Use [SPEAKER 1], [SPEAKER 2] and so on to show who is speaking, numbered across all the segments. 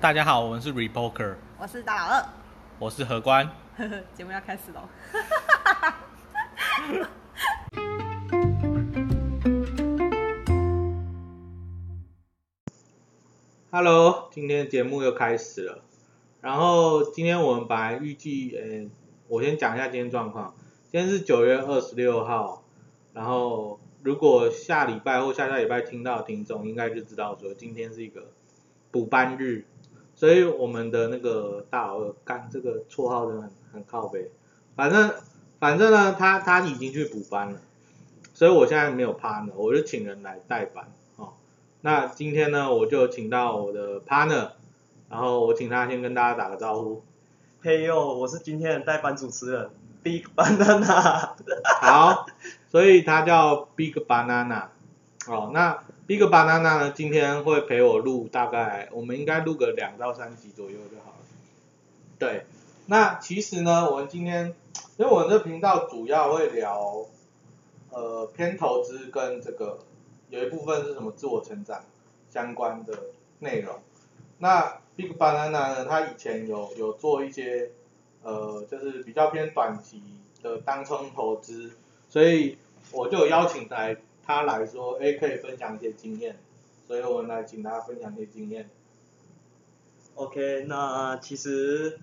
[SPEAKER 1] 大家好，我们是 Repoker，
[SPEAKER 2] 我是大老二，
[SPEAKER 1] 我是何官。
[SPEAKER 2] 呵呵，节目要开始喽。
[SPEAKER 1] Hello，今天节目又开始了。然后今天我们本来预计，呃，我先讲一下今天状况。今天是九月二十六号，然后如果下礼拜或下下礼拜听到的听众，应该就知道说今天是一个补班日，所以我们的那个大老二干这个绰号真的很很靠背。反正反正呢，他他已经去补班了，所以我现在没有 partner，我就请人来代班哦。那今天呢，我就请到我的 partner，然后我请他先跟大家打个招呼。
[SPEAKER 3] 嘿呦，我是今天的代班主持人 Big Banana。
[SPEAKER 1] 好，所以他叫 Big Banana。哦，那 Big Banana 呢，今天会陪我录大概，我们应该录个两到三集左右就好了。对，那其实呢，我们今天，因为我们这频道主要会聊，呃，偏投资跟这个有一部分是什么自我成长相关的内容。那 Big Banana 呢，他以前有有做一些，呃，就是比较偏短期的当冲投资，所以我就邀请来他来说，哎，可以分享一些经验，所以我们来请他分享一些经验。
[SPEAKER 3] OK，那其实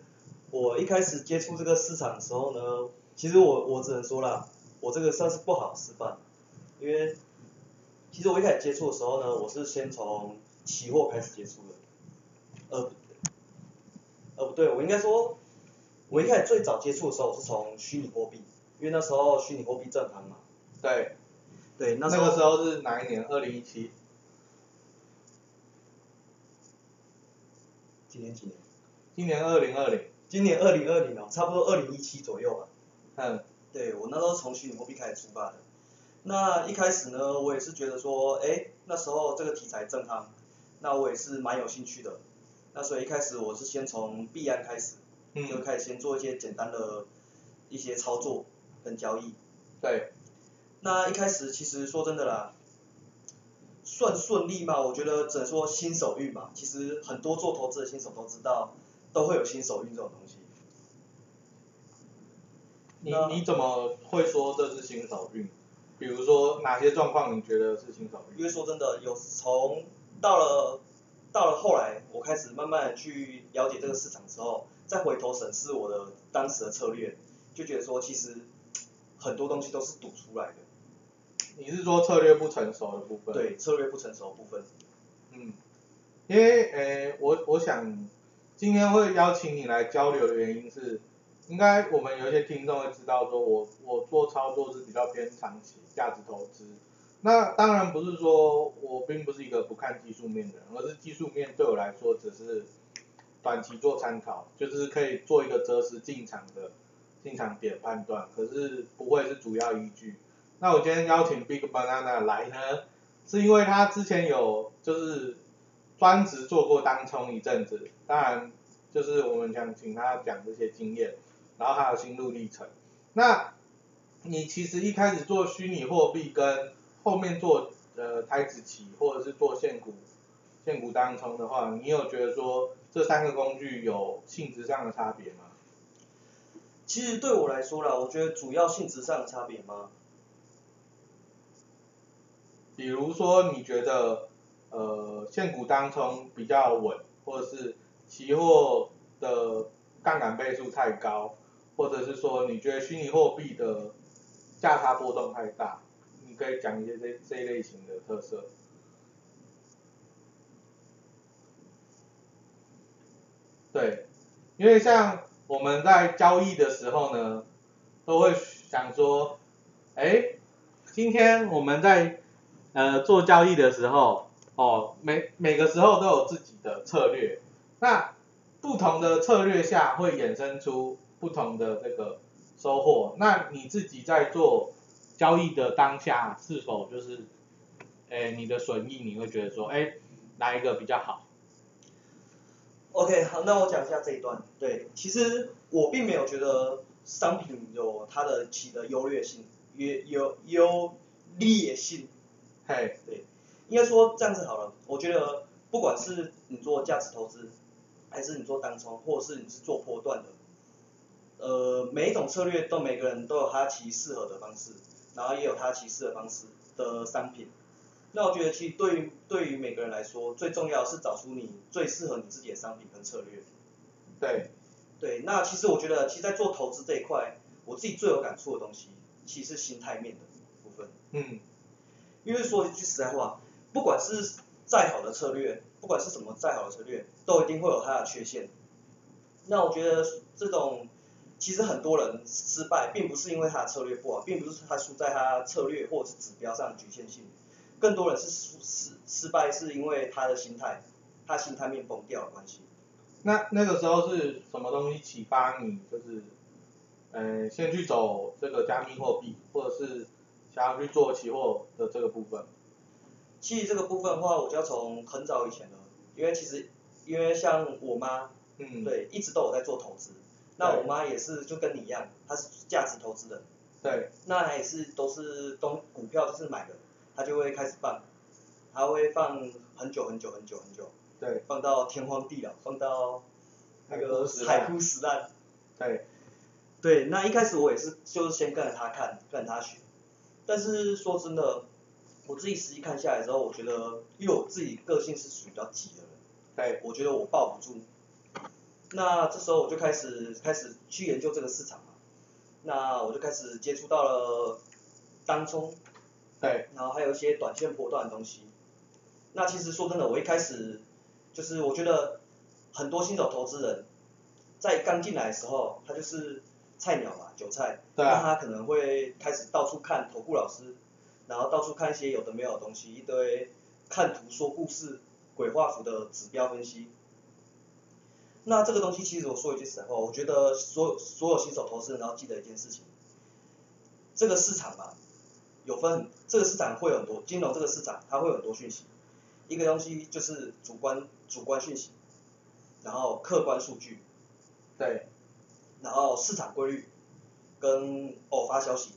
[SPEAKER 3] 我一开始接触这个市场的时候呢，其实我我只能说啦，我这个算是不好示范，因为其实我一开始接触的时候呢，我是先从期货开始接触的，呃，呃不对，我应该说，我一开始最早接触的时候，我是从虚拟货币，因为那时候虚拟货币正行嘛，
[SPEAKER 1] 对，
[SPEAKER 3] 对，那
[SPEAKER 1] 那个时候是哪一年？二零一七，
[SPEAKER 3] 今年几年？
[SPEAKER 1] 今年二零二零。
[SPEAKER 3] 今年二零二零哦，差不多二零一七左右吧。
[SPEAKER 1] 嗯，
[SPEAKER 3] 对我那时候从虚拟货币开始出发的。那一开始呢，我也是觉得说，哎，那时候这个题材正夯，那我也是蛮有兴趣的。那所以一开始我是先从币安开始，就
[SPEAKER 1] 嗯，
[SPEAKER 3] 开始先做一些简单的一些操作跟交易。
[SPEAKER 1] 对，
[SPEAKER 3] 那一开始其实说真的啦，算顺利嘛，我觉得只能说新手运嘛。其实很多做投资的新手都知道，都会有新手运这种东西。
[SPEAKER 1] 你你怎么会说这是新手运？比如说哪些状况你觉得是新手运？
[SPEAKER 3] 因为说真的，有从到了到了后来，我开始慢慢去了解这个市场之后，再回头审视我的当时的策略，就觉得说其实很多东西都是赌出来的，
[SPEAKER 1] 你是说策略不成熟的部分？，
[SPEAKER 3] 对策略不成熟的部分。
[SPEAKER 1] 嗯，因为诶，我我想今天会邀请你来交流的原因是，应该我们有一些听众会知道说我我做操作是比较偏长期价值投资。那当然不是说我并不是一个不看技术面的人，而是技术面对我来说只是短期做参考，就是可以做一个择时进场的进场点判断，可是不会是主要依据。那我今天邀请 Big Banana 来呢，是因为他之前有就是专职做过当冲一阵子，当然就是我们想请他讲这些经验，然后还有心路历程。那你其实一开始做虚拟货币跟后面做呃台子期或者是做现股现股当冲的话，你有觉得说这三个工具有性质上的差别吗？
[SPEAKER 3] 其实对我来说啦，我觉得主要性质上的差别吗？
[SPEAKER 1] 比如说你觉得呃现股当冲比较稳，或者是期货的杠杆倍数太高，或者是说你觉得虚拟货币的价差波动太大，你可以讲一些这这一类型的特色。对，因为像我们在交易的时候呢，都会想说，哎，今天我们在呃做交易的时候，哦，每每个时候都有自己的策略，那不同的策略下会衍生出不同的这个收获。那你自己在做交易的当下，是否就是，哎，你的损益你会觉得说，哎，哪一个比较好
[SPEAKER 3] ？OK，好，那我讲一下这一段。对，其实我并没有觉得商品有它的起的优劣性，优优优劣性。
[SPEAKER 1] 嘿，
[SPEAKER 3] 对，应该说这样子好了。我觉得不管是你做价值投资，还是你做单冲，或者是你是做波段的，呃，每一种策略都每个人都有他其适合的方式，然后也有他其适合方式的商品。那我觉得其实对于对于每个人来说，最重要是找出你最适合你自己的商品跟策略。
[SPEAKER 1] 对，
[SPEAKER 3] 对，那其实我觉得，其实，在做投资这一块，我自己最有感触的东西，其实是心态面的部分。
[SPEAKER 1] 嗯，
[SPEAKER 3] 因为说一句实在话，不管是再好的策略，不管是什么再好的策略，都一定会有它的缺陷。那我觉得这种，其实很多人失败，并不是因为他的策略不好，并不是他输在他策略或者是指标上的局限性，更多人是失失失败是因为他的心态，他心态面崩掉的关系。
[SPEAKER 1] 那那个时候是什么东西启发你，就是，呃，先去走这个加密货币，或者是想要去做期货的这个部分？
[SPEAKER 3] 其实这个部分的话，我就要从很早以前了，因为其实因为像我妈，
[SPEAKER 1] 嗯，
[SPEAKER 3] 对，一直都有在做投资。那我妈也是就跟你一样，她是价值投资人。
[SPEAKER 1] 对，
[SPEAKER 3] 那她也是都是东股票就是买的，她就会开始放，她会放很久很久很久很久，
[SPEAKER 1] 对，
[SPEAKER 3] 放到天荒地老，放到那个
[SPEAKER 1] 海
[SPEAKER 3] 海枯石烂。
[SPEAKER 1] 对，
[SPEAKER 3] 对，那一开始我也是就是先跟着她看，跟着她学，但是说真的，我自己实际看下来之后，我觉得因为我自己个性是属于比较急的人。
[SPEAKER 1] 对，
[SPEAKER 3] 我觉得我抱不住。那这时候我就开始开始去研究这个市场嘛，那我就开始接触到了当冲，
[SPEAKER 1] 对，
[SPEAKER 3] 然后还有一些短线波段的东西。那其实说真的，我一开始就是我觉得很多新手投资人在刚进来的时候，他就是菜鸟嘛，韭菜，
[SPEAKER 1] 对啊。
[SPEAKER 3] 那他可能会开始到处看投顾老师，然后到处看一些有的没有的东西，一堆看图说故事、鬼画符的指标分析。那这个东西其实我说一句实话，我觉得所有所有新手投资人，然后记得一件事情，这个市场嘛，有分，这个市场会有很多金融这个市场它会有很多讯息，一个东西就是主观主观讯息，然后客观数据，
[SPEAKER 1] 对，
[SPEAKER 3] 然后市场规律跟偶发消息。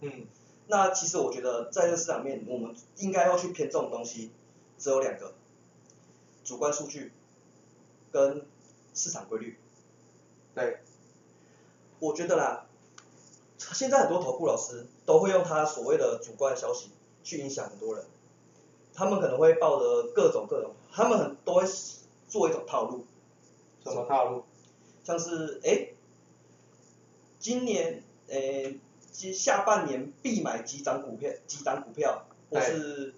[SPEAKER 1] 嗯，
[SPEAKER 3] 那其实我觉得在这个市场面，我们应该要去偏重的东西只有两个，主观数据跟市场规律。
[SPEAKER 1] 对，
[SPEAKER 3] 我觉得啦，现在很多投顾老师都会用他所谓的主观消息去影响很多人，他们可能会抱着各种各种，他们很都会做一种套路，
[SPEAKER 1] 什么套路？
[SPEAKER 3] 像是诶，今年诶，今下半年必买几张股票，几张股票，或是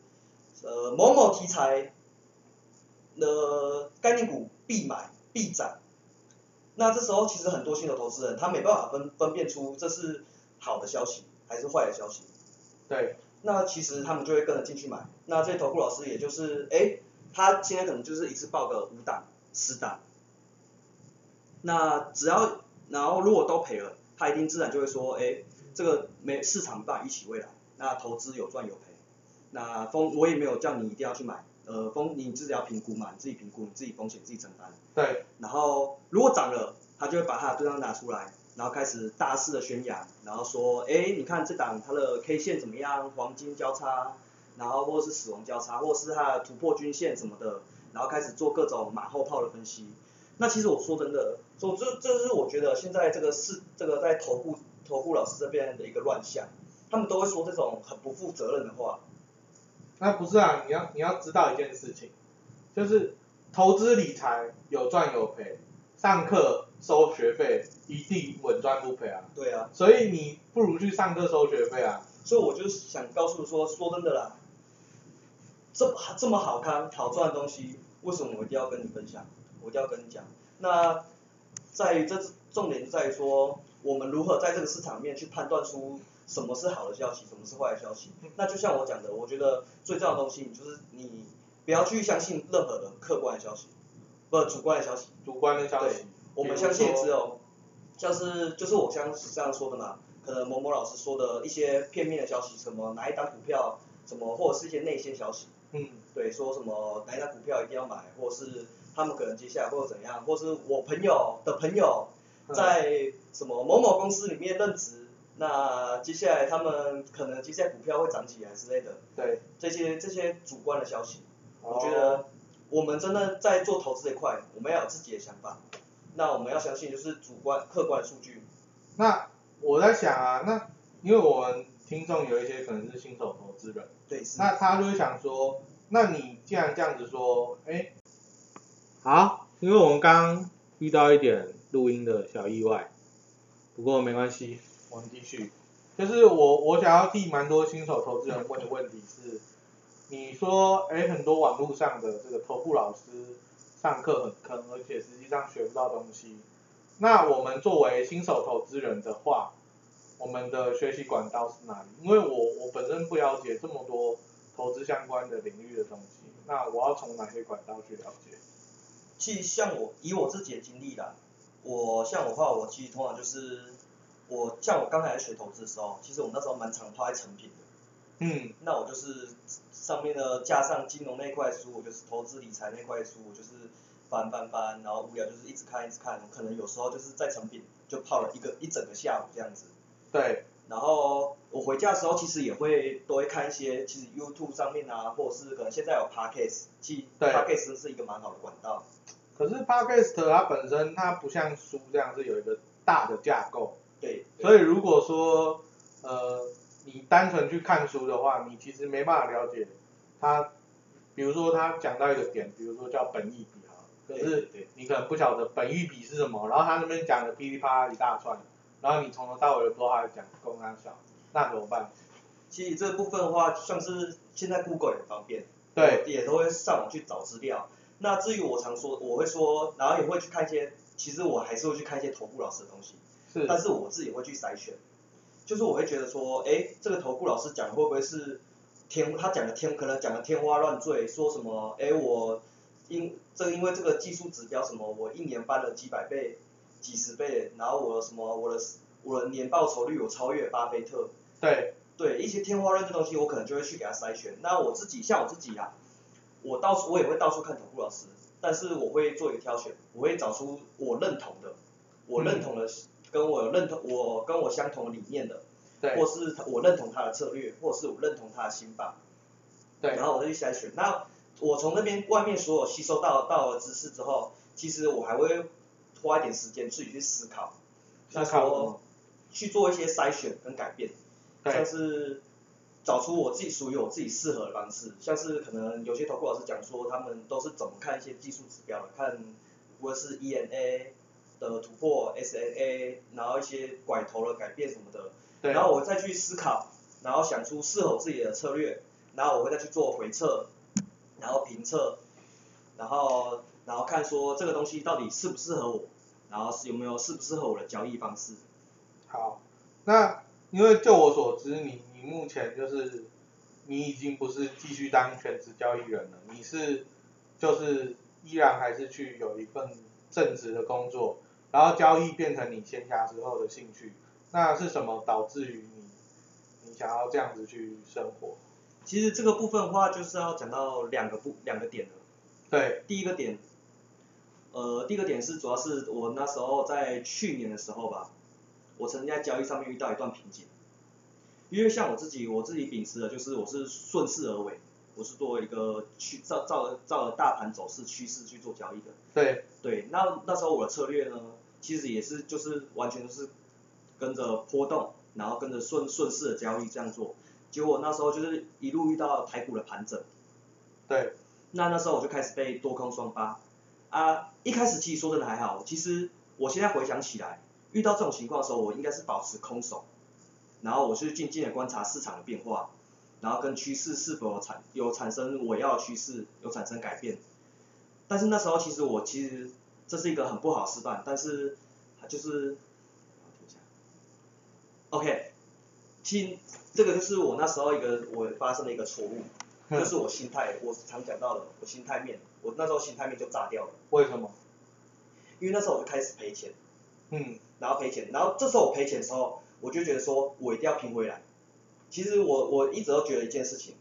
[SPEAKER 3] 呃某某题材的概念股必买必涨。那这时候其实很多新手投资人他没办法分分辨出这是好的消息还是坏的消息。
[SPEAKER 1] 对，
[SPEAKER 3] 那其实他们就会跟着进去买。那这些投顾老师也就是，诶，他今天可能就是一次报个五档、十档，那只要然后如果都赔了，他一定自然就会说，诶，这个没市场没办法预期未来，那投资有赚有赔，那风我也没有叫你一定要去买，呃风你自己要评估嘛，你自己评估，你自己风险自己承担。
[SPEAKER 1] 对，
[SPEAKER 3] 然后如果涨了，他就会把他的对账拿出来，然后开始大肆的宣扬，然后说，哎，你看这档它的 K 线怎么样，黄金交叉，然后或者是死亡交叉，或者是它的突破均线什么的，然后开始做各种马后炮的分析。那其实我说真的，说这这是我觉得现在这个是这个在投顾投顾老师这边的一个乱象，他们都会说这种很不负责任的话。
[SPEAKER 1] 那不是啊，你要你要知道一件事情，就是投资理财有赚有赔，上课收学费一定稳赚不赔啊。
[SPEAKER 3] 对啊，
[SPEAKER 1] 所以你不如去上课收学费啊。
[SPEAKER 3] 所以我就想告诉说，说真的啦，这么这么好看好赚的东西，为什么我一定要跟你分享？我一定要跟你讲。那在于这重点在于说，我们如何在这个市场面去判断出什么是好的消息，什么是坏的消息。那就像我讲的，我觉得最重要的东西就是你不要去相信任何的客观的消息，不主观的消息。
[SPEAKER 1] 主观的消息
[SPEAKER 3] 对，我们相信只有，像是就是我像这样说的嘛，可能某某老师说的一些片面的消息，什么哪一档股票，什么或者是一些内线消息，
[SPEAKER 1] 嗯，
[SPEAKER 3] 对，说什么哪一档股票一定要买，或者是他们可能接下来会怎样，或是我朋友的朋友
[SPEAKER 1] 嗯
[SPEAKER 3] 在什么某某公司里面任职，那接下来他们可能接下来股票会涨起来之类的，
[SPEAKER 1] 对，
[SPEAKER 3] 这些这些主观的消息，我觉
[SPEAKER 1] 哦
[SPEAKER 3] 得我们真的在做投资这一块，我们要有自己的想法。那我们要相信就是主观客观的数据。
[SPEAKER 1] 那我在想啊，那因为我们听众有一些可能是新手投资人，
[SPEAKER 3] 对，是。
[SPEAKER 1] 那他就会想说，那你既然这样子说，哎，好，因为我们刚遇到一点录音的小意外，不过没关系，我们继续。就是我我想要替蛮多新手投资人问的问题是，你说，哎，很多网络上的这个投顾老师上课很坑，而且实际上学不到东西。那我们作为新手投资人的话，我们的学习管道是哪里？因为我我本身不了解这么多投资相关的领域的东西，那我要从哪些管道去了解？
[SPEAKER 3] 其实像我以我自己的经历啦，我像我的话，我其实通常就是我像我刚开始学投资的时候，其实我那时候蛮常泡在成品的。
[SPEAKER 1] 嗯。
[SPEAKER 3] 那我就是上面的加上金融那块书，我就是投资理财那块书，我就是。翻翻翻，然后无聊就是一直看一直看，可能有时候就是在成品就泡了一个一整个下午这样子。
[SPEAKER 1] 对。
[SPEAKER 3] 然后我回家的时候其实也会都会看一些，其实 YouTube 上面啊，或者是可能现在有 Podcast，其实 Podcast 是一个蛮好的管道。
[SPEAKER 1] 可是 Podcast 它本身它不像书这样是有一个大的架构。
[SPEAKER 3] 对。
[SPEAKER 1] 所以如果说呃你单纯去看书的话，你其实没办法了解它，比如说他讲到一个点，比如说叫本意比啊。可是你可能不晓得本意比是什么，然后他那边讲的噼里啪啦一大串，然后你从头到尾都不知道他讲公安小，那怎么办？
[SPEAKER 3] 其实这部分的话，像是现在 Google 也方便，
[SPEAKER 1] 对，
[SPEAKER 3] 也都会上网去找资料。那至于我常说，我会说，然后也会去看一些，其实我还是会去看一些头部老师的东西，
[SPEAKER 1] 是，
[SPEAKER 3] 但是我自己会去筛选，就是我会觉得说，哎，这个头部老师讲会不会是天，他讲的天，可能讲的天花乱坠，说什么，哎我。因这因为这个技术指标什么，我一年翻了几百倍、几十倍，然后我什么我的我的年报酬率有超越巴菲特。
[SPEAKER 1] 对。
[SPEAKER 3] 对一些天花乱坠东西，我可能就会去给他筛选。那我自己像我自己啊，我到处我也会到处看投顾老师，但是我会做一个挑选，我会找出我认同的，我认同的跟我认同我跟我相同理念的，
[SPEAKER 1] 对。
[SPEAKER 3] 或是我认同他的策略，或是我认同他的心法。
[SPEAKER 1] 对。
[SPEAKER 3] 然后我再去筛选。那我从那边外面所有吸收到到的知识之后，其实我还会花一点时间自己去思考，
[SPEAKER 1] 思考。
[SPEAKER 3] 去做一些筛选跟改变，像是找出我自己属于我自己适合的方式，像是可能有些投顾老师讲说他们都是怎么看一些技术指标的，看无论是 ENA 的突破，SNA，然后一些拐头的改变什么的，然后我再去思考，然后想出适合自己的策略，然后我会再去做回测。然后评测，然后然后看说这个东西到底适不适合我，然后是有没有适不适合我的交易方式。
[SPEAKER 1] 好，那因为就我所知，你你目前就是你已经不是继续当全职交易人了，你是就是依然还是去有一份正职的工作，然后交易变成你闲暇之后的兴趣，那是什么导致于你你想要这样子去生活？
[SPEAKER 3] 其实这个部分的话，就是要讲到两个部两个点的。
[SPEAKER 1] 对。
[SPEAKER 3] 第一个点，呃，第一个点是主要是我那时候在去年的时候吧，我曾经在交易上面遇到一段瓶颈。因为像我自己，我自己秉持的就是我是顺势而为，我是作为一个去照照照着大盘走势趋势去做交易的。
[SPEAKER 1] 对。
[SPEAKER 3] 对，那那时候我的策略呢，其实也是就是完全都是跟着波动，然后跟着顺顺势的交易这样做。结果那时候就是一路遇到台股的盘整，
[SPEAKER 1] 对，
[SPEAKER 3] 那那时候我就开始被多空双八，啊，一开始其实说真的还好，其实我现在回想起来，遇到这种情况的时候，我应该是保持空手，然后我去静静的观察市场的变化，然后跟趋势是否产有产生我要的趋势有产生改变，但是那时候其实我其实这是一个很不好示范，但是就是，OK。亲，这个就是我那时候一个我发生的一个错误，就是我心态，我常讲到的，我心态面，我那时候心态面就炸掉了。
[SPEAKER 1] 为什么？
[SPEAKER 3] 因为那时候我就开始赔钱，
[SPEAKER 1] 嗯，
[SPEAKER 3] 然后赔钱，然后这时候我赔钱的时候，我就觉得说我一定要拼回来。其实我我一直都觉得一件事情，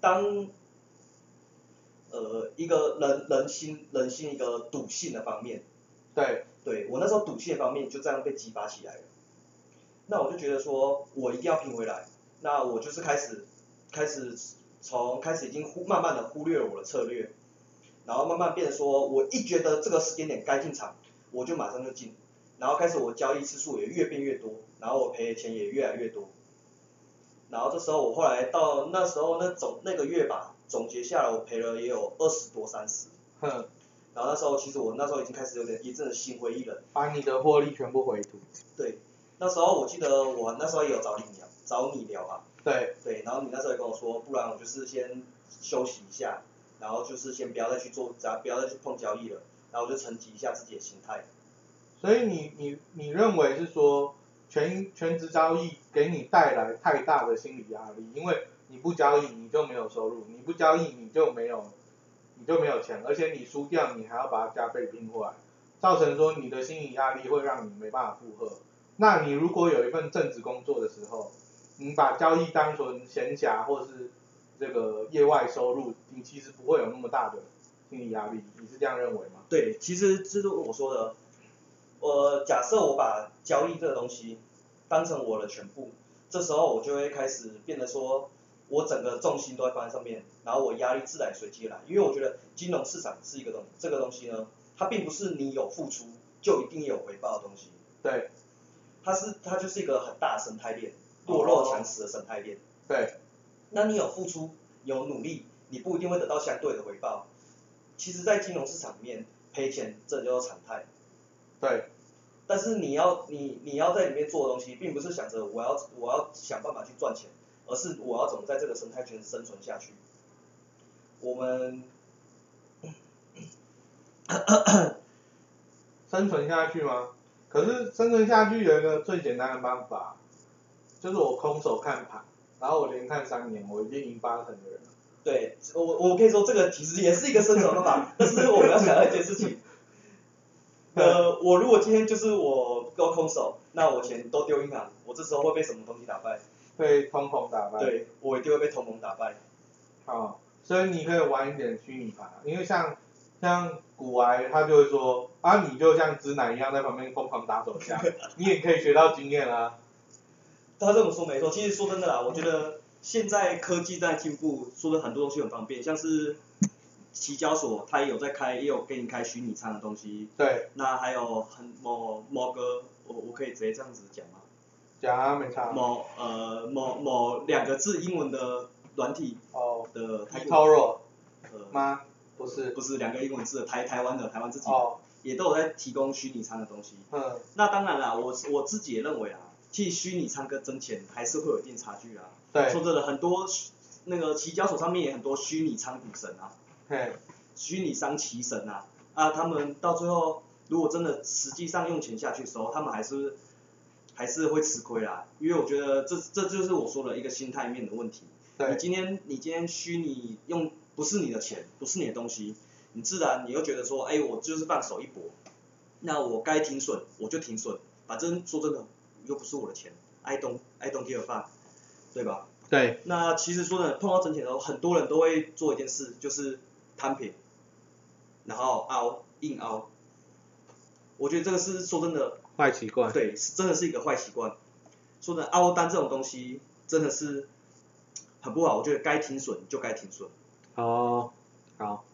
[SPEAKER 3] 当，呃，一个人人心人心一个赌性的方面，
[SPEAKER 1] 对，
[SPEAKER 3] 对我那时候赌性的方面就这样被激发起来了。那我就觉得说，我一定要拼回来。那我就是开始，开始从开始已经忽慢慢的忽略了我的策略，然后慢慢变得说，我一觉得这个时间点该进场，我就马上就进，然后开始我交易次数也越变越多，然后我赔的钱也越来越多。然后这时候我后来到那时候那总那个月吧，总结下来我赔了也有二十多三十。
[SPEAKER 1] 哼，
[SPEAKER 3] 然后那时候其实我那时候已经开始有点一阵的心灰意冷。
[SPEAKER 1] 把你的获利全部回吐。
[SPEAKER 3] 对，那时候我记得我那时候也有找你聊，找你聊啊。
[SPEAKER 1] 对，
[SPEAKER 3] 对，然后你那时候也跟我说，不然我就是先休息一下，然后就是先不要再去做，不要再去碰交易了，然后就沉积一下自己的心态。
[SPEAKER 1] 所以你你你认为是说全全职交易给你带来太大的心理压力，因为你不交易你就没有收入，你不交易你就没有你就没有钱，而且你输掉你还要把它加倍拼回来，造成说你的心理压力会让你没办法负荷。那你如果有一份正职工作的时候，你把交易当成闲暇或是这个业外收入，你其实不会有那么大的心理压力，你是这样认为吗？
[SPEAKER 3] 对，其实这是我说的，我假设我把交易这个东西当成我的全部，这时候我就会开始变得说，我整个重心都在放在上面，然后我压力自然随即来，因为我觉得金融市场是一个东，这个东西呢，它并不是你有付出就一定有回报的东西，
[SPEAKER 1] 对，
[SPEAKER 3] 它是它就是一个很大的生态链。弱肉强食的生态链。
[SPEAKER 1] 对，
[SPEAKER 3] 那你有付出，有努力，你不一定会得到相对的回报。其实，在金融市场里面，赔钱这就是常态。
[SPEAKER 1] 对。
[SPEAKER 3] 但是你要你你要在里面做的东西，并不是想着我要我要想办法去赚钱，而是我要怎么在这个生态圈生存下去。我们
[SPEAKER 1] 生存下去吗？可是生存下去有一个最简单的办法。就是我空手看盘，然后我连看三年，我已经赢八成的人了。
[SPEAKER 3] 对，我我可以说这个其实也是一个生存方法，但是我们要想到一件事情，呃，我如果今天就是我够空手，那我钱都丢银行，我这时候会被什么东西打败？
[SPEAKER 1] 被通膨打败。
[SPEAKER 3] 对，我一定会被通膨打败。
[SPEAKER 1] 好，所以你可以玩一点虚拟盘，因为像像古玩他就会说，啊，你就像直男一样在旁边疯狂打手枪，你也可以学到经验啊。
[SPEAKER 3] 他这么说没错，其实说真的啦，我觉得现在科技在进步，说的很多东西很方便，像是期交所，它也有在开，也有给你开虚拟仓的东西。
[SPEAKER 1] 对。
[SPEAKER 3] 那还有很某某个，我我可以直接这样子讲吗？
[SPEAKER 1] 讲啊，没差。
[SPEAKER 3] 某呃某某两个字英文的软体。
[SPEAKER 1] 哦。
[SPEAKER 3] 的。
[SPEAKER 1] eToro。呃。吗？不是。
[SPEAKER 3] 不是两个英文字的台台湾的台湾自己。
[SPEAKER 1] 哦。
[SPEAKER 3] 也都有在提供虚拟仓的东西。
[SPEAKER 1] 嗯。
[SPEAKER 3] 那当然啦，我我自己也认为啊。替虚拟唱歌挣钱还是会有一定差距啊。
[SPEAKER 1] 对。
[SPEAKER 3] 说真的，很多那个期交所上面也很多虚拟仓股神啊。
[SPEAKER 1] 嘿。
[SPEAKER 3] 虚拟商奇神啊，啊，他们到最后如果真的实际上用钱下去的时候，他们还是还是会吃亏啦。因为我觉得这这就是我说的一个心态面的问题。
[SPEAKER 1] 对。
[SPEAKER 3] 你今天你今天虚拟用不是你的钱，不是你的东西，你自然你又觉得说，哎，我就是放手一搏，那我该停损我就停损，反正说真的。又不是我的钱，I don't I don't give a fuck，对吧？
[SPEAKER 1] 对。
[SPEAKER 3] 那其实说呢，碰到整钱的时候，很多人都会做一件事，就是摊平，然后凹硬凹。我觉得这个是说真的。
[SPEAKER 1] 坏习惯。
[SPEAKER 3] 对，是真的是一个坏习惯。说的凹单这种东西，真的是很不好。我觉得该停损就该停损。
[SPEAKER 1] 哦，好。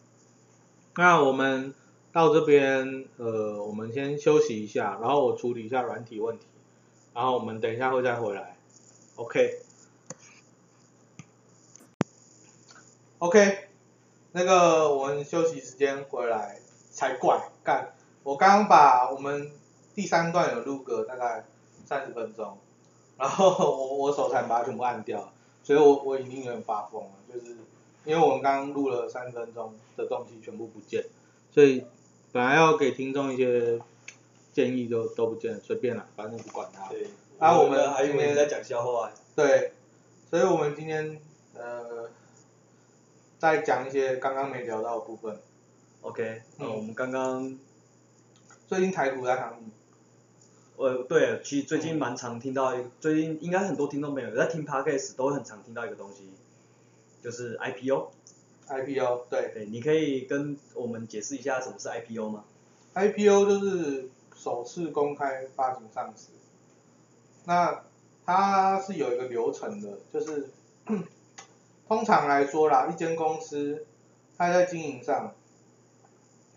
[SPEAKER 1] 那我们。到这边，呃，我们先休息一下，然后我处理一下软体问题，然后我们等一下会再回来，OK。OK，那个我们休息时间回来才怪，干，我刚刚把我们第三段有录个大概三十分钟，然后我我手残把它全部按掉，所以我我已经有点发疯了，就是因为我们刚刚录了三分钟的东西全部不见，所以。本来要给听众一些建议，就都不见，随便了，反正不管他。
[SPEAKER 3] 对。
[SPEAKER 1] 啊，
[SPEAKER 3] 我
[SPEAKER 1] 们
[SPEAKER 3] 还有没有在讲笑话。
[SPEAKER 1] 对。所以我们今天呃，再讲一些刚刚没聊到的部分。
[SPEAKER 3] OK。嗯。我们刚刚
[SPEAKER 1] 最近台股在行情。
[SPEAKER 3] 呃，对，其实最近蛮常听到，最近应该很多听众朋友在听 Podcast 都很常听到一个东西，就是 IPO。
[SPEAKER 1] IPO 对
[SPEAKER 3] 对，你可以跟我们解释一下什么是 IPO 吗
[SPEAKER 1] ？IPO 就是首次公开发行上市，那它是有一个流程的，就是 通常来说啦，一间公司它在经营上，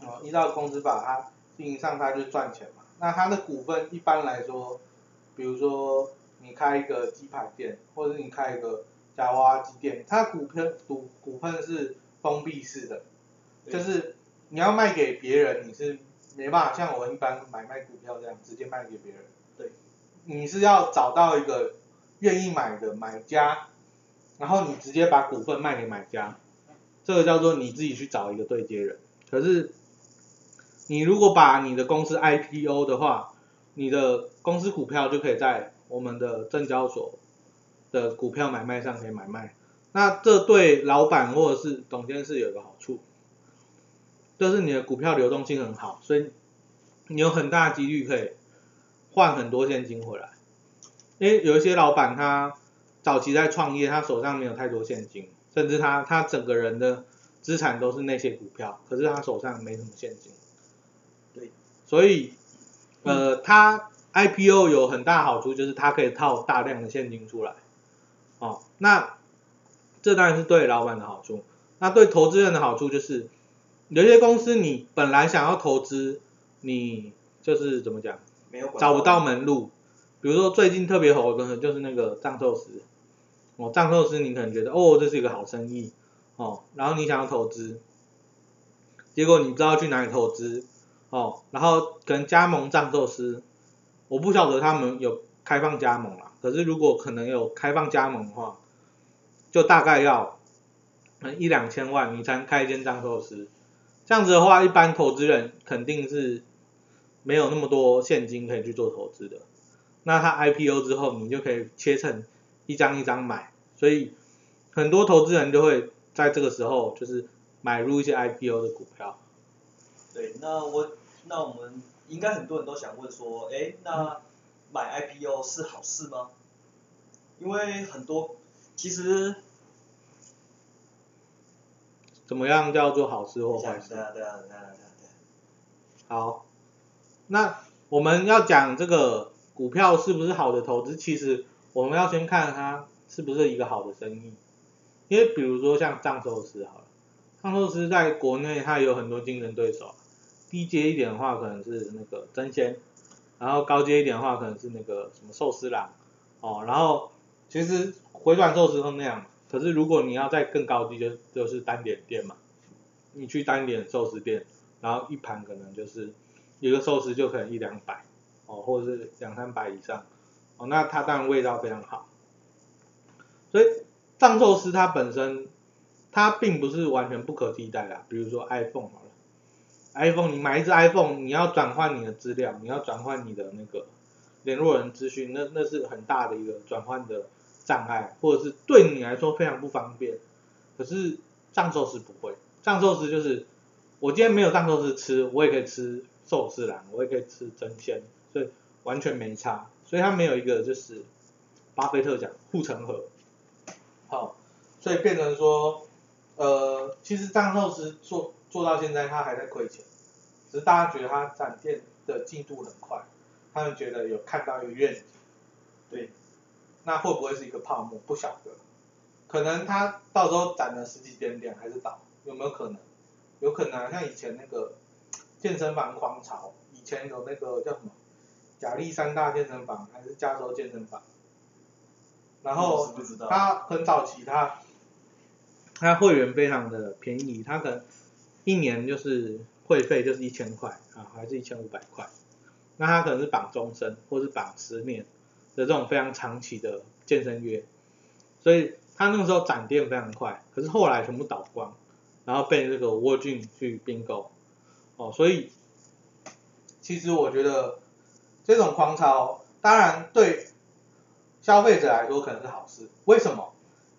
[SPEAKER 1] 哦，依照公司法，它经营上它就赚钱嘛。那它的股份一般来说，比如说你开一个鸡排店，或者你开一个夹娃娃机店，它股份股股份是封闭式的，就是你要卖给别人，你是没办法像我们一般买卖股票这样直接卖给别人。
[SPEAKER 3] 对，
[SPEAKER 1] 你是要找到一个愿意买的买家，然后你直接把股份卖给买家，这个叫做你自己去找一个对接人。可是你如果把你的公司 IPO 的话，你的公司股票就可以在我们的证交所的股票买卖上可以买卖。那这对老板或者是董监事有一个好处，就是你的股票流动性很好，所以你有很大的几率可以换很多现金回来。因为有一些老板他早期在创业，他手上没有太多现金，甚至他他整个人的资产都是那些股票，可是他手上没什么现金。
[SPEAKER 3] 对，
[SPEAKER 1] 所以呃，他 IPO 有很大好处，就是它可以套大量的现金出来。哦，那这当然是对老板的好处。那对投资人的好处就是，有些公司你本来想要投资，你就是怎么讲，
[SPEAKER 3] 没有
[SPEAKER 1] 找不到门路。比如说最近特别火的就是那个藏寿司，哦，藏寿司你可能觉得哦这是一个好生意，哦，然后你想要投资，结果你不知道去哪里投资，哦，然后可能加盟藏寿司，我不晓得他们有开放加盟啦，可是如果可能有开放加盟的话，就大概要嗯一两千万你才能开一间藏寿司，这样子的话，一般投资人肯定是没有那么多现金可以去做投资的。那它 IPO 之后，你就可以切成一张一张买，所以很多投资人就会在这个时候就是买入一些 IPO 的股票。
[SPEAKER 3] 对，那我那我们应该很多人都想问说，哎，那买 IPO 是好事吗？因为很多其实
[SPEAKER 1] 怎么样叫做好事或坏事？
[SPEAKER 3] 对啊对啊对啊对啊对啊，
[SPEAKER 1] 好，那我们要讲这个股票是不是好的投资，其实我们要先看它是不是一个好的生意。因为比如说像藏寿司好了，藏寿司在国内它有很多竞争对手，低阶一点的话可能是那个真鲜，然后高阶一点的话可能是那个什么寿司郎，哦，然后其实回转寿司都那样，可是如果你要再更高级就就是单点店嘛，你去单点寿司店，然后一盘可能就是一个寿司就可能一两百，哦，或者是两三百以上，哦，那它当然味道非常好。所以藏寿司它本身它并不是完全不可替代的，比如说 iPhone 好了，iPhone 你买一只 iPhone，你要转换你的资料，你要转换你的那个联络人资讯，那那是很大的一个转换的障碍，或者是对你来说非常不方便。可是藏寿司不会，藏寿司就是我今天没有藏寿司吃，我也可以吃寿司郎，我也可以吃真鲜，所以完全没差。所以它没有一个就是巴菲特讲护城河，好，所以变成说，呃，其实藏寿司做做到现在，它还在亏钱，只是大家觉得它展店的进度很快，他们觉得有看到一个愿景，
[SPEAKER 3] 对，
[SPEAKER 1] 那会不会是一个泡沫？不晓得，可能它到时候涨了十几点点还是倒，有没有可能？有可能啊，像以前那个健身房狂潮，以前有那个叫什么亚历山大健身房还是加州健身房，然后
[SPEAKER 3] 是不知道，
[SPEAKER 1] 他很早期他他会员非常的便宜，他可能一年就是会费就是一千块啊，还是一千五百块，那他可能是绑终身或是绑十年的这种非常长期的健身约，所以他那个时候涨电非常快，可是后来全部倒光，然后被这个沃郡去并购，哦，所以其实我觉得这种狂潮，当然对消费者来说可能是好事，为什么？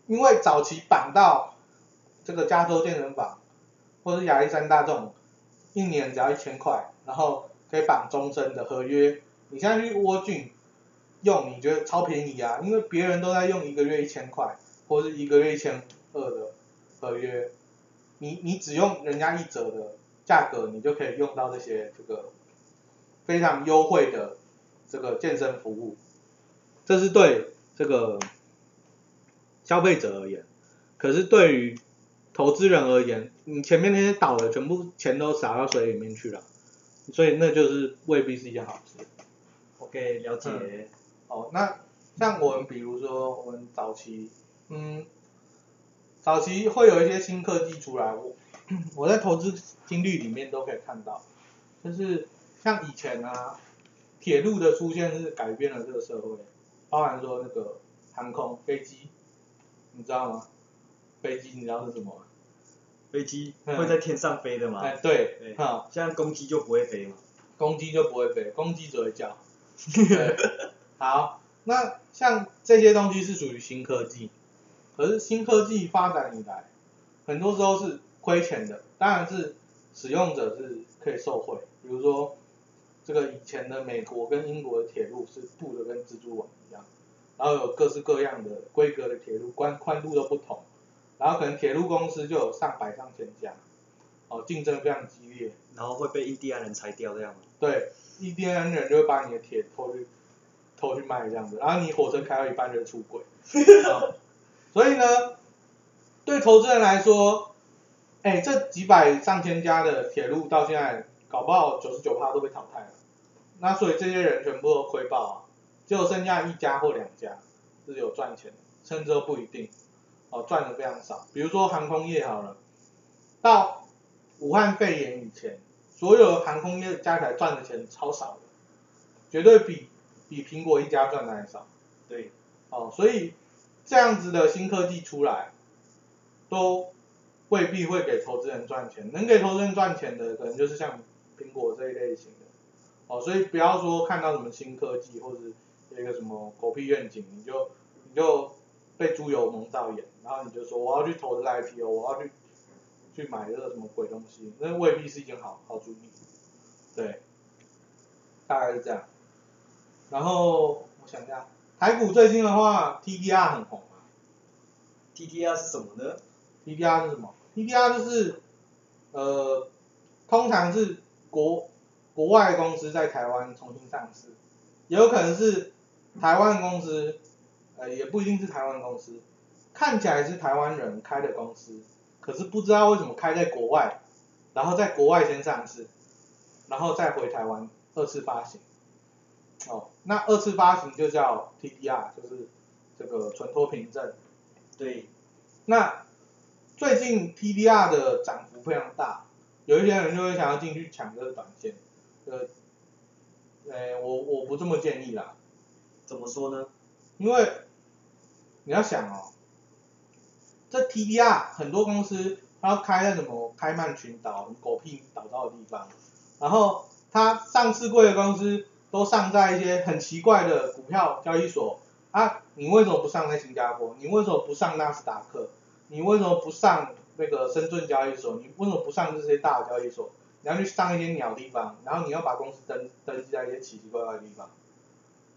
[SPEAKER 1] 因为早期绑到这个加州健身房或是亚历山大这种，一年只要一千块，然后可以绑终身的合约，你现在去沃郡用，你觉得超便宜啊？因为别人都在用一个月一千块，或是一个月一千二的合约，你你只用人家一折的价格，你就可以用到这些这个非常优惠的这个健身服务，这是对这个消费者而言。可是对于投资人而言，你前面那些倒的，全部钱都洒到水里面去了，所以那就是未必是一件好事。
[SPEAKER 3] OK，了解。
[SPEAKER 1] 哦，那像我们比如说我们早期，嗯，早期会有一些新科技出来，我我在投资金率里面都可以看到，就是像以前啊，铁路的出现是改变了这个社会，包含说那个航空飞机，你知道吗？飞机你知道是什么吗？
[SPEAKER 3] 飞机
[SPEAKER 1] 嗯
[SPEAKER 3] 会在天上飞的嘛？
[SPEAKER 1] 哎，对
[SPEAKER 3] 对，
[SPEAKER 1] 哈、
[SPEAKER 3] 像公鸡就不会飞嘛。
[SPEAKER 1] 公鸡就不会飞，公鸡只会叫。好，那像这些东西是属于新科技，可是新科技发展以来，很多时候是亏钱的，当然是使用者是可以受惠。比如说，这个以前的美国跟英国的铁路是布的跟蜘蛛网一样，然后有各式各样的规格的铁路，宽宽度都不同，然后可能铁路公司就有上百上千家，哦，竞争非常激烈。
[SPEAKER 3] 然后会被印第安人拆掉这样？
[SPEAKER 1] 对，印第安人就会把你的铁拖去偷去卖这样子，然后你火车开到一半就出轨。哦 所以呢，对投资人来说，哎，这几百上千家的铁路到现在搞不好九十九趴都被淘汰了，那所以这些人全部都亏爆啊，只有剩下一家或两家是有赚钱的，甚至都不一定，哦，赚的非常少。比如说航空业好了，到武汉肺炎以前，所有航空业加起来赚的钱超少的，绝对比比苹果一家赚的还少。
[SPEAKER 3] 对，
[SPEAKER 1] 哦，所以这样子的新科技出来，都未必会给投资人赚钱。能给投资人赚钱的，可能就是像苹果这一类型的。哦，所以不要说看到什么新科技或者有一个什么狗屁愿景，你就你就被猪油蒙到眼，然后你就说我要去投这个 IPO，我要去去买这个什么鬼东西，那未必是一件好好主意。对，大概是这样。然后我想一下，台股最近的话，TDR 很红啊。
[SPEAKER 3] ，TDR 是什么呢
[SPEAKER 1] ？TDR 是什么？TDR 就是呃，通常是国国外公司在台湾重新上市，也有可能是台湾公司，呃，也不一定是台湾公司，看起来是台湾人开的公司，可是不知道为什么开在国外，然后在国外先上市，然后再回台湾二次发行。哦，那二次发行就叫 TDR，就是这个存托凭证。
[SPEAKER 3] 对，
[SPEAKER 1] 那最近 TDR 的涨幅非常大，有一些人就会想要进去抢这个短线，呃，呃，我我不这么建议啦，
[SPEAKER 3] 怎么说呢？
[SPEAKER 1] 因为你要想哦，这 TDR 很多公司它要开在什么开曼群岛、狗屁岛岛的地方，然后它上市贵的公司都上在一些很奇怪的股票交易所啊，你为什么不上在新加坡？你为什么不上纳斯达克？你为什么不上那个深圳交易所？你为什么不上这些大的交易所？你要去上一些鸟地方，然后你要把公司登登记在一些奇奇怪怪的地方，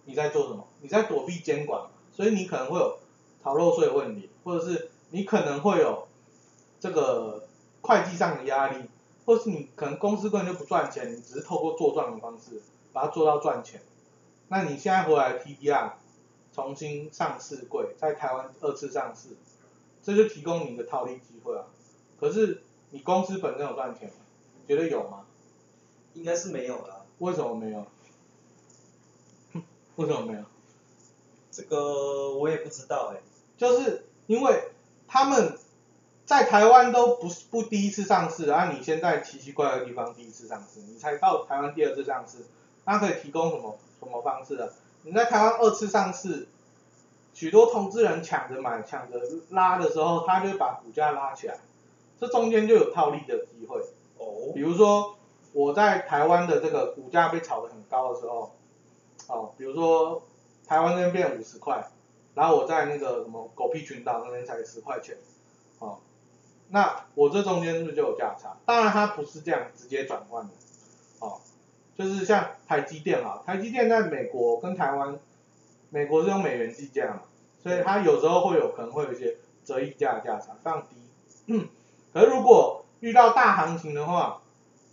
[SPEAKER 1] 你在做什么？你在躲避监管，所以你可能会有逃漏税的问题，或者是你可能会有这个会计上的压力，或是你可能公司根本就不赚钱，你只是透过做账的方式把它做到赚钱。那你现在回来 TDR 重新上市柜，在台湾二次上市，这就提供你的套利机会啊。可是你公司本身有赚钱吗？觉得有吗？
[SPEAKER 3] 应该是没有啦。
[SPEAKER 1] 为什么没有？为什么没有？
[SPEAKER 3] 这个我也不知道哎、
[SPEAKER 1] 就是因为他们在台湾都不是不第一次上市，然后你现在奇奇怪怪的地方第一次上市，你才到台湾第二次上市，它可以提供什么什么方式啊？你在台湾二次上市，许多投资人抢着买、抢着拉的时候，他就会把股价拉起来，这中间就有套利的机会。
[SPEAKER 3] 哦
[SPEAKER 1] 比，如说我在台湾的这个股价被炒得很高的时候，哦，比如说台湾那边变五十块，然后我在那个什么狗屁群岛那边才十块钱，哦，那我这中间是不是就有价差？当然它不是这样直接转换的，哦，就是像台积电啊，台积电在美国跟台湾，美国是用美元计价嘛，所以它有时候会有可能会有一些折溢价的价差，非常低。可是如果遇到大行情的话，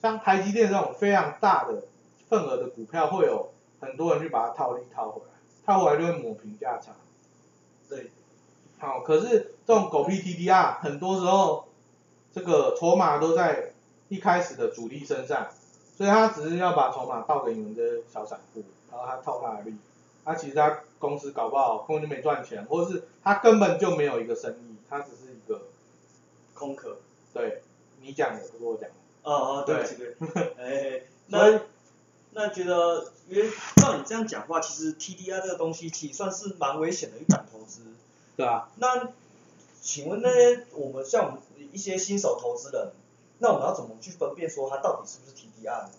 [SPEAKER 1] 像台积电这种非常大的份额的股票，会有很多人去把它套利套回来，套回来就会抹平价差。
[SPEAKER 3] 对，
[SPEAKER 1] 好，可是这种狗屁 TDR 很多时候这个筹码都在一开始的主力身上，所以他只是要把筹码倒给你们这些小散户，然后他套他的利。他其实他公司搞不好根本就没赚钱，或者是他根本就没有一个生意，他只是一个
[SPEAKER 3] 空壳。
[SPEAKER 1] 对你讲的，不是我讲的。
[SPEAKER 3] 哦哦，对不起对不起。哎，那那觉得，因为照你这样讲话，其实 TDR 这个东西其实算是蛮危险的一档投资。
[SPEAKER 1] 对啊，
[SPEAKER 3] 那请问那些我们像我们一些新手投资人，那我们要怎么去分辨说它到底是不是 TDR 呢？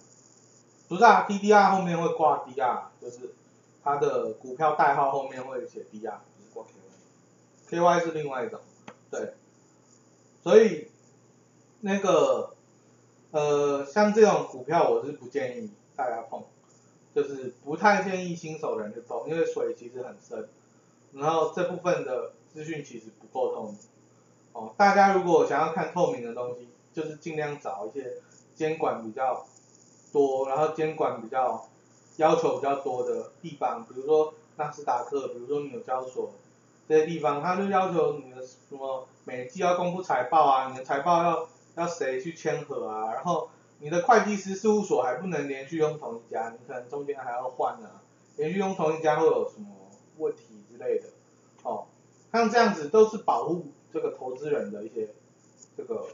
[SPEAKER 1] 不是啊，TDR 后面会挂 DR，就是它的股票代号后面会写 DR。
[SPEAKER 3] 不是挂 KY。
[SPEAKER 1] KY 是另外一种，对，所以那个呃，像这种股票我是不建议大家碰，就是不太建议新手人去碰，因为水其实很深，然后这部分的资讯其实不够透明。哦，大家如果想要看透明的东西，就是尽量找一些监管比较多，然后监管比较要求比较多的地方，比如说纳斯达克，比如说纽交所，这些地方，他就要求你的什么每季要公布财报啊，你的财报要要谁去签合啊，然后你的会计师事务所还不能连续用同一家，你可能中间还要换啊，连续用同一家会有什么问题之类的，哦，像这样子都是保护这个投资人的一些这个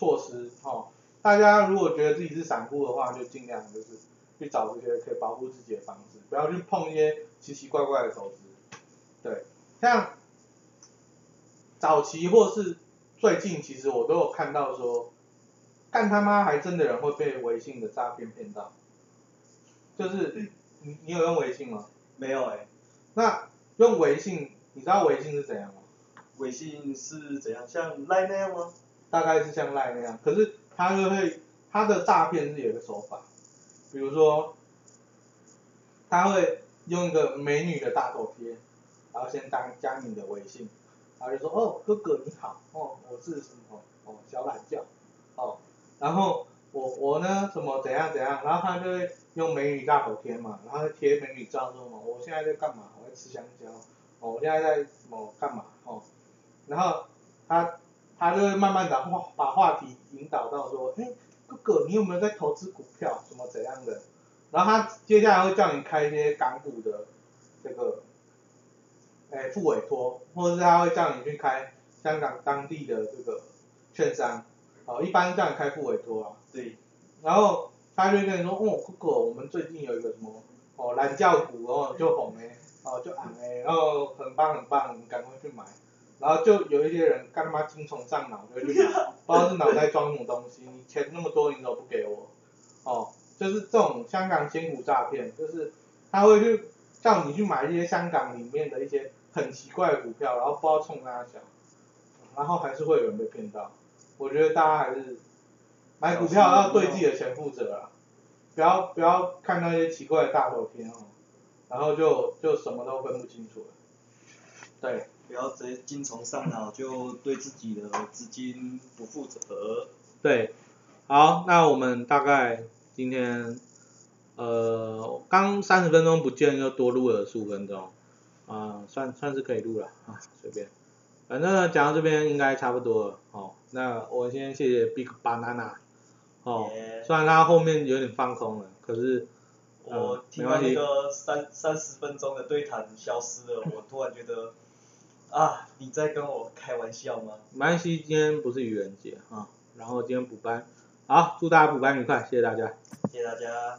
[SPEAKER 1] 措施，哦，大家如果觉得自己是散户的话，就尽量就是去找这些可以保护自己的方式，不要去碰一些奇奇怪怪的投资，对。像早期或是最近，其实我都有看到说，干他妈还真的人会被微信的诈骗骗到，就是你你有用微信吗？
[SPEAKER 3] 没有哎、
[SPEAKER 1] 那用微信，你知道微信是怎样吗？
[SPEAKER 3] 微信是怎样？像 Line 那样吗？
[SPEAKER 1] 大概是像赖那样，可是他就会他的诈骗是有一个手法，比如说他会用一个美女的大头贴，然后先当加你的微信，然后就说哦哥哥你好，哦我是什么哦小懒觉，哦。然后我我呢什么怎样怎样，然后他就会用美女大头贴嘛，然后贴美女照说嘛我现在在干嘛，我在吃香蕉，哦我现在在什么干嘛？哦，然后他他就会慢慢的话把话题引导到说，哎，哥哥，你有没有在投资股票，什么怎样的？然后他接下来会叫你开一些港股的这个，哎，副委托，或者是他会叫你去开香港当地的这个券商，哦，一般叫你开副委托啊。
[SPEAKER 3] 对，
[SPEAKER 1] 然后他就会跟你说，哦，哥哥，我们最近有一个什么，哦，蓝教股，哦，就红哎，哦，就昂哎，然后很棒很棒，你赶快去买。然后就有一些人干他妈精虫上脑，就是，不知道是脑袋装什么东西，你钱那么多，你怎么不给我？哦，就是这种香港千股诈骗，就是他会去叫你去买一些香港里面的一些很奇怪的股票，然后不知道冲哪小，然后还是会有人被骗到。我觉得大家还是买股票要对自己的钱负责啊，不要不要看那些奇怪的大头贴哦，然后就就什么都分不清楚了。对，
[SPEAKER 3] 不要直接精虫上脑，就对自己的资金不负责。
[SPEAKER 1] 对，好，那我们大概今天呃刚三十分钟不见，又多录了十五分钟，啊、算算是可以录了啊，随便，反正呢讲到这边应该差不多了，哦，那我先谢谢 Big Banana，哦
[SPEAKER 3] Yeah
[SPEAKER 1] 虽然他后面有点放空了，可是
[SPEAKER 3] 我
[SPEAKER 1] 嗯
[SPEAKER 3] 听完那个三三十分钟的对谈消失了，我突然觉得，啊，你在跟我开玩笑吗？
[SPEAKER 1] 没关系，今天不是愚人节啊，然后今天补班，好，祝大家补班愉快，谢谢大家。
[SPEAKER 3] 谢谢大家。